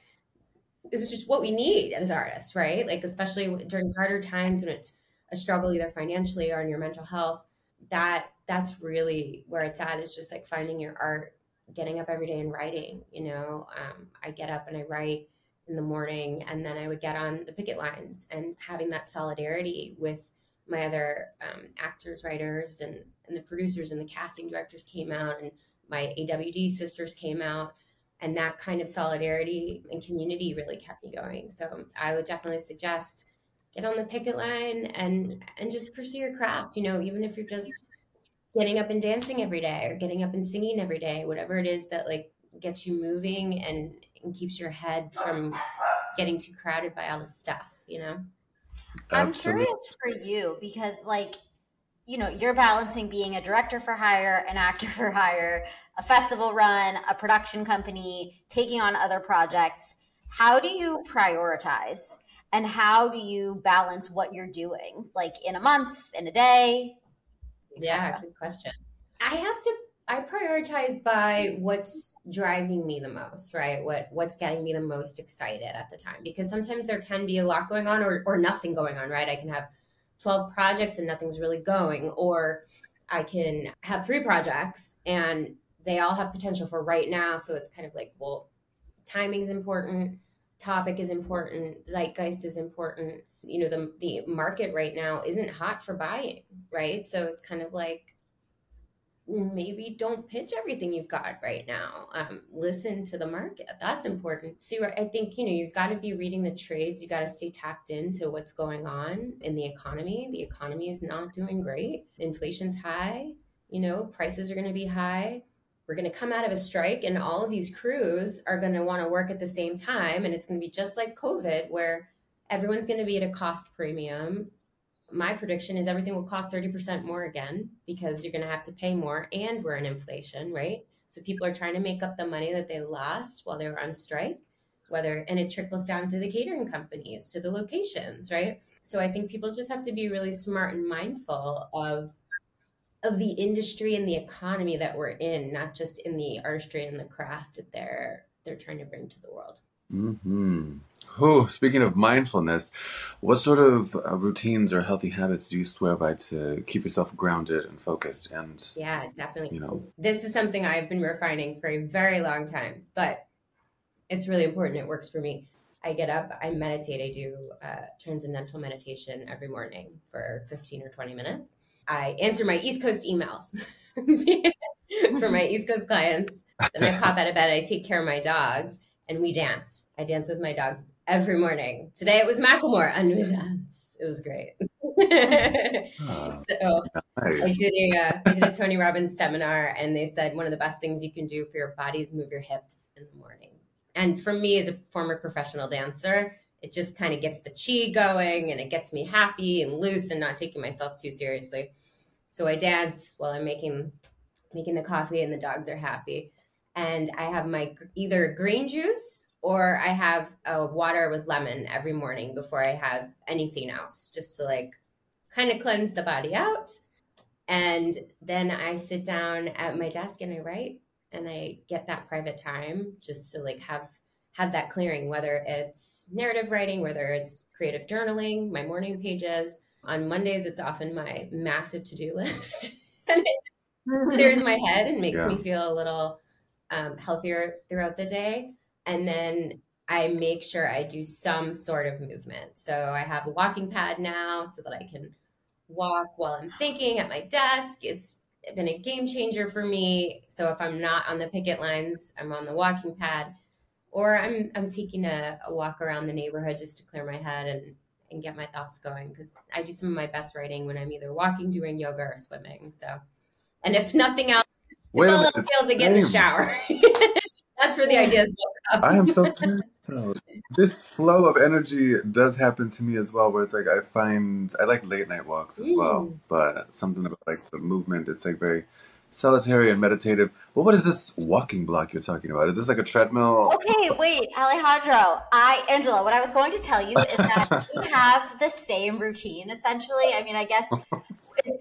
this is just what we need as artists, right? Like especially during harder times when it's a struggle either financially or in your mental health. That that's really where it's at. Is just like finding your art getting up every day and writing. You know, um, I get up and I write in the morning, and then I would get on the picket lines and having that solidarity with my other um, actors, writers, and, and the producers and the casting directors came out and my AWD sisters came out, and that kind of solidarity and community really kept me going. So I would definitely suggest get on the picket line and and just pursue your craft. You know, even if you're just getting up and dancing every day or getting up and singing every day, whatever it is that like gets you moving and, and keeps your head from getting too crowded by all the stuff, you know? I'm curious for you because, like, you know, you're balancing being a director for hire, an actor for hire, a festival run, a production company, taking on other projects. How do you prioritize? And how do you balance what you're doing, like in a month, in a day? Yeah, good question. I have to I prioritize by what's driving me the most, right? What what's getting me the most excited at the time because sometimes there can be a lot going on or or nothing going on, right? I can have 12 projects and nothing's really going or I can have three projects and they all have potential for right now, so it's kind of like, well, timing's important, topic is important, zeitgeist is important. You know, the the market right now isn't hot for buying, right? So it's kind of like maybe don't pitch everything you've got right now. Um, listen to the market. That's important. See, I think you know you've got to be reading the trades. You got to stay tapped into what's going on in the economy. The economy is not doing great. Inflation's high. You know, prices are going to be high. We're going to come out of a strike, and all of these crews are going to want to work at the same time, and it's going to be just like COVID, where everyone's going to be at a cost premium my prediction is everything will cost 30% more again because you're going to have to pay more and we're in inflation, right? So people are trying to make up the money that they lost while they were on strike, whether, and it trickles down to the catering companies, to the locations, right? So I think people just have to be really smart and mindful of of the industry and the economy that we're in, not just in the artistry and the craft that they're they're trying to bring to the world. Hmm. Oh, speaking of mindfulness, what sort of uh, routines or healthy habits do you swear by to keep yourself grounded and focused? And yeah, definitely. You know, this is something I've been refining for a very long time, but it's really important. It works for me. I get up, I meditate. I do uh, transcendental meditation every morning for 15 or 20 minutes. I answer my East Coast emails for my East Coast clients. Then I pop out of bed. I take care of my dogs and we dance. I dance with my dogs every morning. Today it was Macklemore and we dance. It was great. oh, so nice. I did a uh, I did a Tony Robbins seminar, and they said one of the best things you can do for your body is move your hips in the morning. And for me, as a former professional dancer, it just kind of gets the chi going, and it gets me happy and loose, and not taking myself too seriously. So I dance while I'm making making the coffee, and the dogs are happy and I have my either green juice or I have a water with lemon every morning before I have anything else, just to like kind of cleanse the body out. And then I sit down at my desk and I write and I get that private time just to like have have that clearing, whether it's narrative writing, whether it's creative journaling, my morning pages. On Mondays, it's often my massive to-do list. and it clears my head and makes yeah. me feel a little um, healthier throughout the day. And then I make sure I do some sort of movement. So I have a walking pad now so that I can walk while I'm thinking at my desk. It's been a game changer for me. So if I'm not on the picket lines, I'm on the walking pad or I'm I'm taking a, a walk around the neighborhood just to clear my head and and get my thoughts going because I do some of my best writing when I'm either walking, doing yoga, or swimming. So, and if nothing else, Wait all else fails, I get in the shower. That's where the ideas come. I am so This flow of energy does happen to me as well, where it's like I find I like late night walks as mm. well, but something about like the movement, it's like very solitary and meditative. But what is this walking block you're talking about? Is this like a treadmill? Okay, wait, Alejandro. I Angela, what I was going to tell you is that we have the same routine essentially. I mean, I guess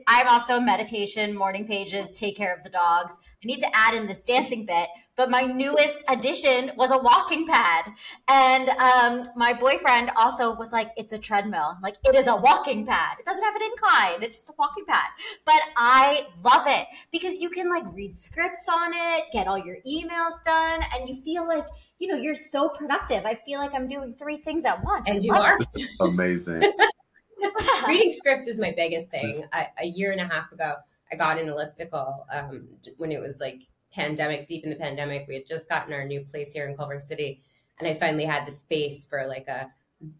I'm also meditation, morning pages, take care of the dogs. I need to add in this dancing bit, but my newest addition was a walking pad. And um, my boyfriend also was like, it's a treadmill. I'm like, it is a walking pad. It doesn't have an incline. It's just a walking pad. But I love it because you can like read scripts on it, get all your emails done, and you feel like, you know, you're so productive. I feel like I'm doing three things at once. And you are. Amazing. Reading scripts is my biggest thing. I, a year and a half ago, I got an elliptical um, when it was like pandemic, deep in the pandemic. We had just gotten our new place here in Culver City, and I finally had the space for like a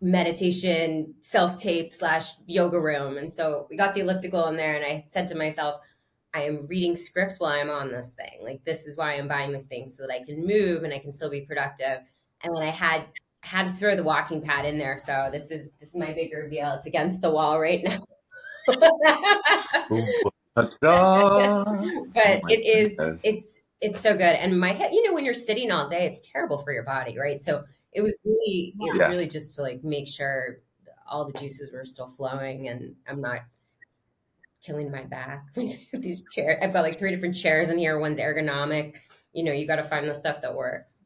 meditation self tape slash yoga room. And so we got the elliptical in there, and I said to myself, I am reading scripts while I'm on this thing. Like this is why I'm buying this thing so that I can move and I can still be productive. And then I had had to throw the walking pad in there. So this is this is my big reveal. It's against the wall right now. but oh it is goodness. it's it's so good. And my head, you know, when you're sitting all day, it's terrible for your body, right? So it was really it was yeah. really just to like make sure all the juices were still flowing and I'm not killing my back. with These chairs, I've got like three different chairs in here. One's ergonomic. You know, you got to find the stuff that works.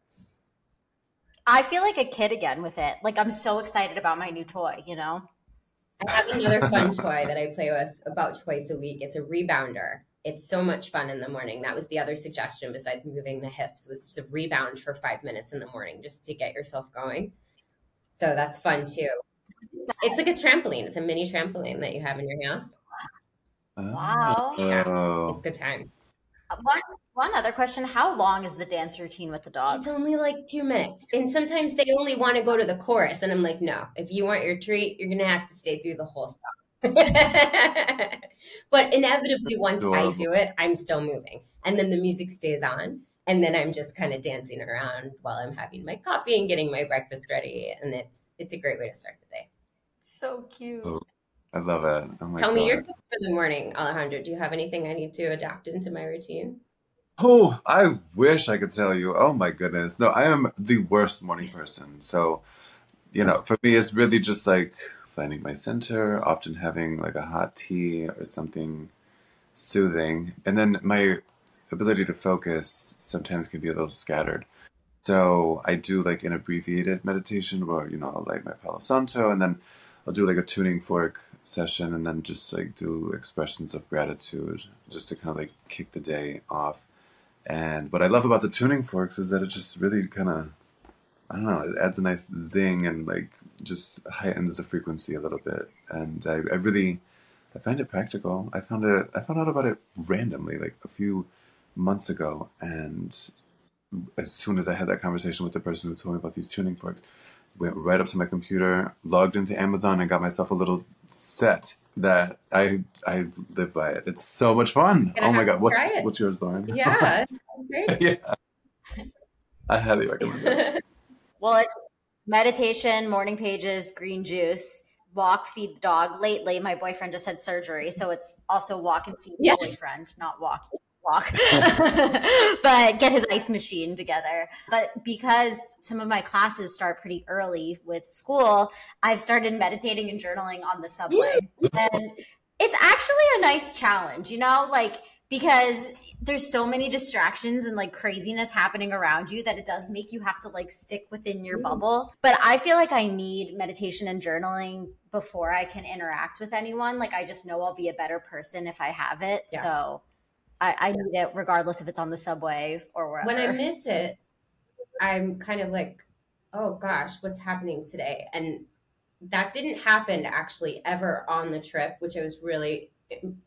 I feel like a kid again with it. Like I'm so excited about my new toy, you know? I have another fun toy that I play with about twice a week. It's a rebounder. It's so much fun in the morning. That was the other suggestion besides moving the hips was to rebound for five minutes in the morning just to get yourself going. So that's fun too. It's like a trampoline. It's a mini trampoline that you have in your house. Oh. Wow. Oh. It's good times. One, one other question. How long is the dance routine with the dogs? It's only like two minutes. And sometimes they only want to go to the chorus. And I'm like, no, if you want your treat, you're going to have to stay through the whole stuff. but inevitably, once I do it, I'm still moving. And then the music stays on. And then I'm just kind of dancing around while I'm having my coffee and getting my breakfast ready. And it's it's a great way to start the day. So cute. Oh, I love it. Oh Tell God. me your tips for the morning, Alejandro. Do you have anything I need to adapt into my routine? Oh, I wish I could tell you. Oh my goodness. No, I am the worst morning person. So, you know, for me, it's really just like finding my center, often having like a hot tea or something soothing. And then my ability to focus sometimes can be a little scattered. So I do like an abbreviated meditation where, you know, I'll light my Palo Santo and then I'll do like a tuning fork session and then just like do expressions of gratitude just to kind of like kick the day off. And what I love about the tuning forks is that it just really kind of, I don't know, it adds a nice zing and like just heightens the frequency a little bit. And I, I really, I find it practical. I found it, I found out about it randomly, like a few months ago. And as soon as I had that conversation with the person who told me about these tuning forks, went right up to my computer, logged into Amazon, and got myself a little set that I I live by it. It's so much fun. Oh my god, what's what's yours, Lauren? Yeah, great. yeah, I highly recommend it. well, it's meditation, morning pages, green juice, walk, feed the dog. Lately, my boyfriend just had surgery, so it's also walk and feed yes. the boyfriend, not walk walk, but get his ice machine together. But because some of my classes start pretty early with school, I've started meditating and journaling on the subway. and it's actually a nice challenge, you know, like because there's so many distractions and like craziness happening around you that it does make you have to like stick within your mm. bubble. But I feel like I need meditation and journaling before I can interact with anyone. Like I just know I'll be a better person if I have it. Yeah. So I, I need it regardless if it's on the subway or wherever. When I miss it, I'm kind of like, oh gosh, what's happening today? And that didn't happen actually ever on the trip, which I was really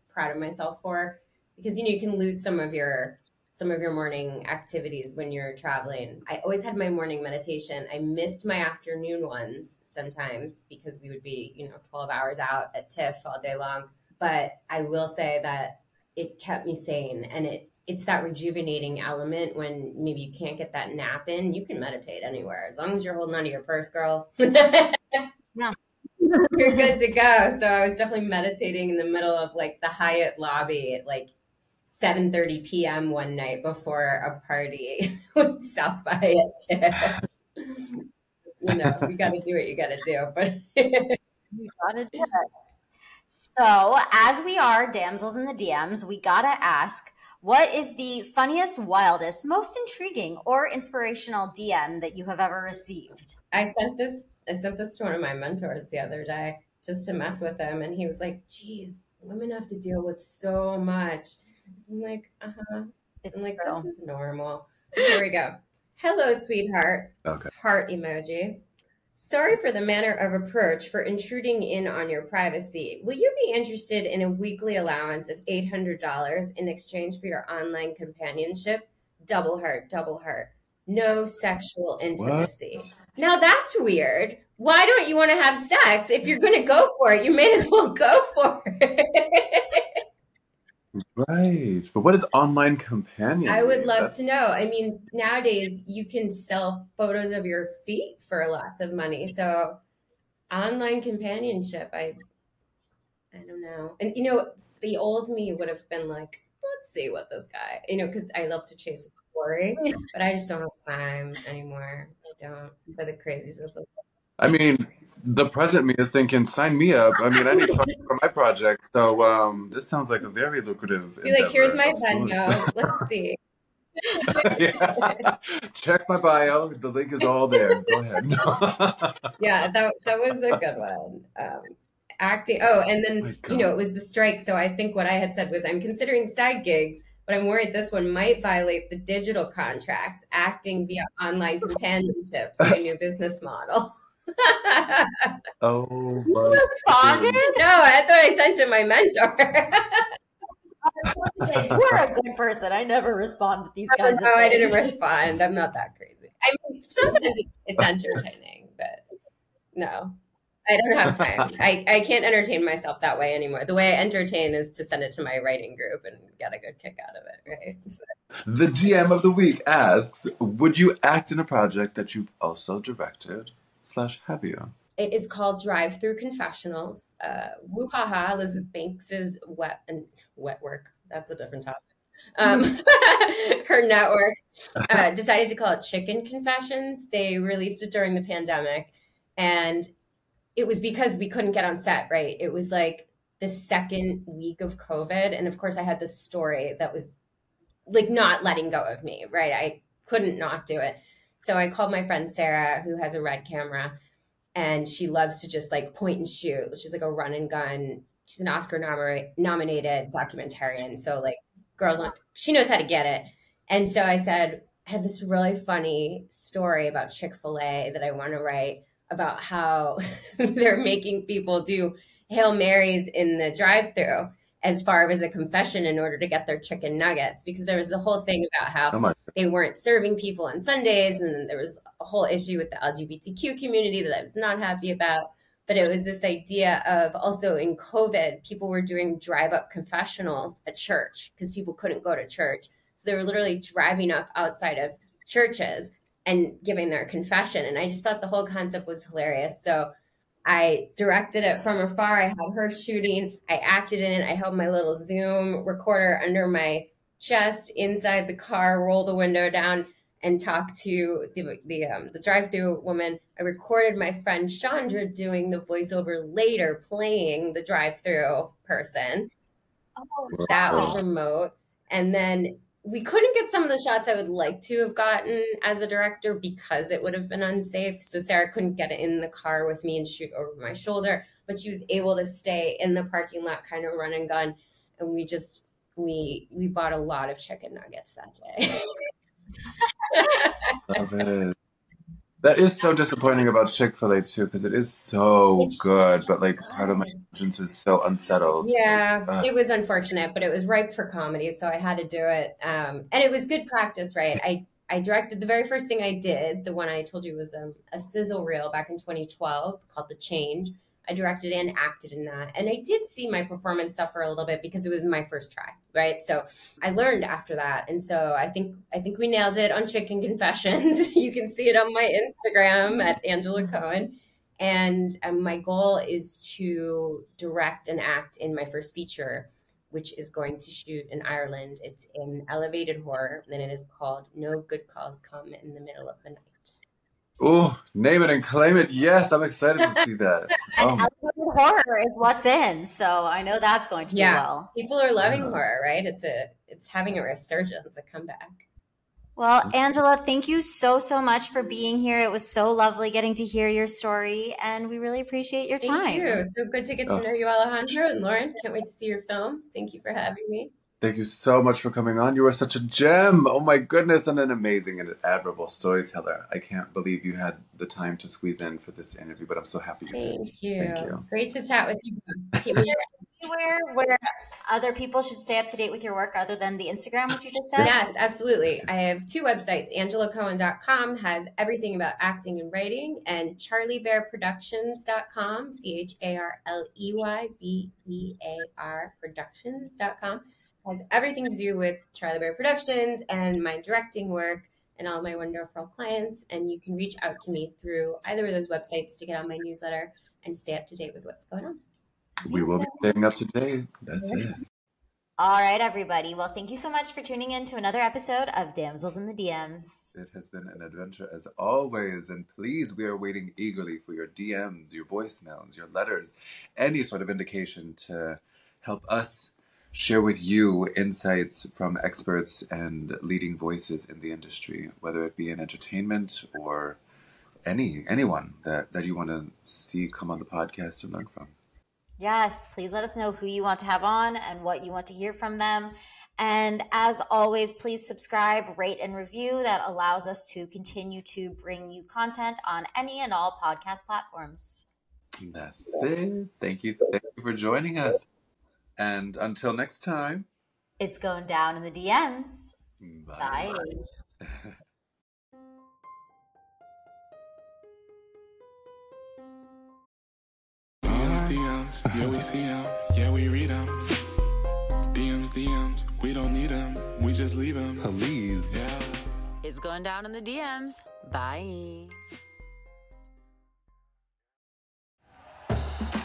proud of myself for because you know you can lose some of your some of your morning activities when you're traveling. I always had my morning meditation. I missed my afternoon ones sometimes because we would be, you know, 12 hours out at TIFF all day long. But I will say that it kept me sane and it it's that rejuvenating element when maybe you can't get that nap in you can meditate anywhere as long as you're holding onto your purse girl. Yeah. you're good to go. So i was definitely meditating in the middle of like the hyatt lobby at like 7.30 p.m one night before a party with south by it you know you gotta do what you gotta do but you gotta do it so, as we are damsels in the DMs, we gotta ask what is the funniest, wildest, most intriguing, or inspirational DM that you have ever received? I sent this. I sent this to one of my mentors the other day just to mess with him, and he was like, "Geez, women have to deal with so much." I'm like, "Uh huh." I'm like, true. "This is normal." Here we go. Hello, sweetheart. Okay. Heart emoji. Sorry for the manner of approach for intruding in on your privacy. Will you be interested in a weekly allowance of $800 in exchange for your online companionship? double heart, double heart. No sexual intimacy. Now that's weird. Why don't you want to have sex? If you're going to go for it, you may as well go for it. Right. But what is online companion? I would love That's- to know. I mean, nowadays you can sell photos of your feet for lots of money. So online companionship, I I don't know. And you know, the old me would have been like, let's see what this guy, you know, because I love to chase a story, but I just don't have time anymore. I don't for the crazies of the world. I mean, the present me is thinking, sign me up. I mean, I need funds for my project. So um, this sounds like a very lucrative. be like, here's my Venmo. Let's see. Yeah. Check my bio. The link is all there. Go ahead. yeah, that that was a good one. Um, acting. Oh, and then God. you know it was the strike. So I think what I had said was I'm considering side gigs, but I'm worried this one might violate the digital contracts. Acting via online companionship, a new business model. oh You my responded? no, that's what I sent to my mentor. You're a good person. I never respond to these no, kinds of I didn't respond. I'm not that crazy. I mean, sometimes it's entertaining, but no. I don't have time. I, I can't entertain myself that way anymore. The way I entertain is to send it to my writing group and get a good kick out of it, right? So- The DM of the week asks, would you act in a project that you've also directed? Slash, you? It is called Drive Through Confessionals. Uh, WhoHaHa, Elizabeth Banks's wet and wet work. That's a different topic. Um, her network uh, decided to call it Chicken Confessions. They released it during the pandemic, and it was because we couldn't get on set. Right? It was like the second week of COVID, and of course, I had this story that was like not letting go of me. Right? I couldn't not do it. So I called my friend Sarah, who has a red camera, and she loves to just like point and shoot. She's like a run and gun. She's an Oscar nomi- nominated documentarian. So like girls want, she knows how to get it. And so I said, I have this really funny story about Chick fil A that I want to write about how they're making people do Hail Marys in the drive through as far as a confession in order to get their chicken nuggets. Because there was the whole thing about how Oh they weren't serving people on Sundays. And then there was a whole issue with the LGBTQ community that I was not happy about. But it was this idea of also in COVID, people were doing drive up confessionals at church because people couldn't go to church. So they were literally driving up outside of churches and giving their confession. And I just thought the whole concept was hilarious. So I directed it from afar. I had her shooting. I acted in it. I held my little Zoom recorder under my chest inside the car, roll the window down, and talk to the the um, the drive-through woman. I recorded my friend Chandra doing the voiceover later, playing the drive-through person. That was remote, and then we couldn't get some of the shots I would like to have gotten as a director because it would have been unsafe. So Sarah couldn't get in the car with me and shoot over my shoulder, but she was able to stay in the parking lot, kind of run and gun, and we just we we bought a lot of chicken nuggets that day. Love it. That is so disappointing about Chick Fil A too, because it is so It's good, but like part of my conscience is so unsettled. Yeah, Ugh. it was unfortunate, but it was ripe for comedy, so I had to do it. Um, and it was good practice, right? I I directed the very first thing I did, the one I told you was um, a sizzle reel back in 2012 called The Change. I directed and acted in that, and I did see my performance suffer a little bit because it was my first try, right? So I learned after that, and so I think I think we nailed it on Chicken Confessions. you can see it on my Instagram at Angela Cohen. And um, my goal is to direct and act in my first feature, which is going to shoot in Ireland. It's in elevated horror, and it is called No Good Calls Come in the Middle of the Night. Oh, name it and claim it. Yes, I'm excited to see that. And Oh, horror is what's in, so I know that's going to do Yeah. well. People are loving Yeah. horror, right? It's a it's having a resurgence, a comeback. Well, mm-hmm. Angela, thank you so so much for being here. It was so lovely getting to hear your story, and we really appreciate your Thank time. Thank you. So good to get to Oh. know you, Alejandro and Lauren. Can't wait to see your film. Thank you for having me. Thank you so much for coming on. You are such a gem. Oh my goodness, and an amazing and admirable storyteller. I can't believe you had the time to squeeze in for this interview, but I'm so happy you did. Thank you. Thank you. Great to chat with you. both. Anywhere where other people should stay up to date with your work other than the Instagram, which you just said? Yes, absolutely. I have two websites. AngelaCohen.com has everything about acting and writing, and CharleyBear.productions.com, C H A R L E Y B E A R Productions.com, has everything to do with Charley Bear Productions and my directing work and all my wonderful clients. And you can reach out to me through either of those websites to get on my newsletter and stay up to date with what's going on. We will be staying up to date. That's it. All right, everybody. Well, thank you so much for tuning in to another episode of Damsels in the DMs. It has been an adventure as always, and please, we are waiting eagerly for your DMs, your voicemails, your letters, any sort of indication to help us share with you insights from experts and leading voices in the industry, whether it be in entertainment or any anyone that, that you want to see come on the podcast and learn from. Yes, please let us know who you want to have on and what you want to hear from them. And as always, please subscribe, rate, and review. That allows us to continue to bring you content on any and all podcast platforms. That's it. Thank you. Thank you for joining us. And until next time, it's going down in the DMs. Bye. Bye. DMs, yeah, we see them, yeah, we read them. DMs, DMs, we don't need them, we just leave them. Please. Yeah. It's going down in the DMs. Bye.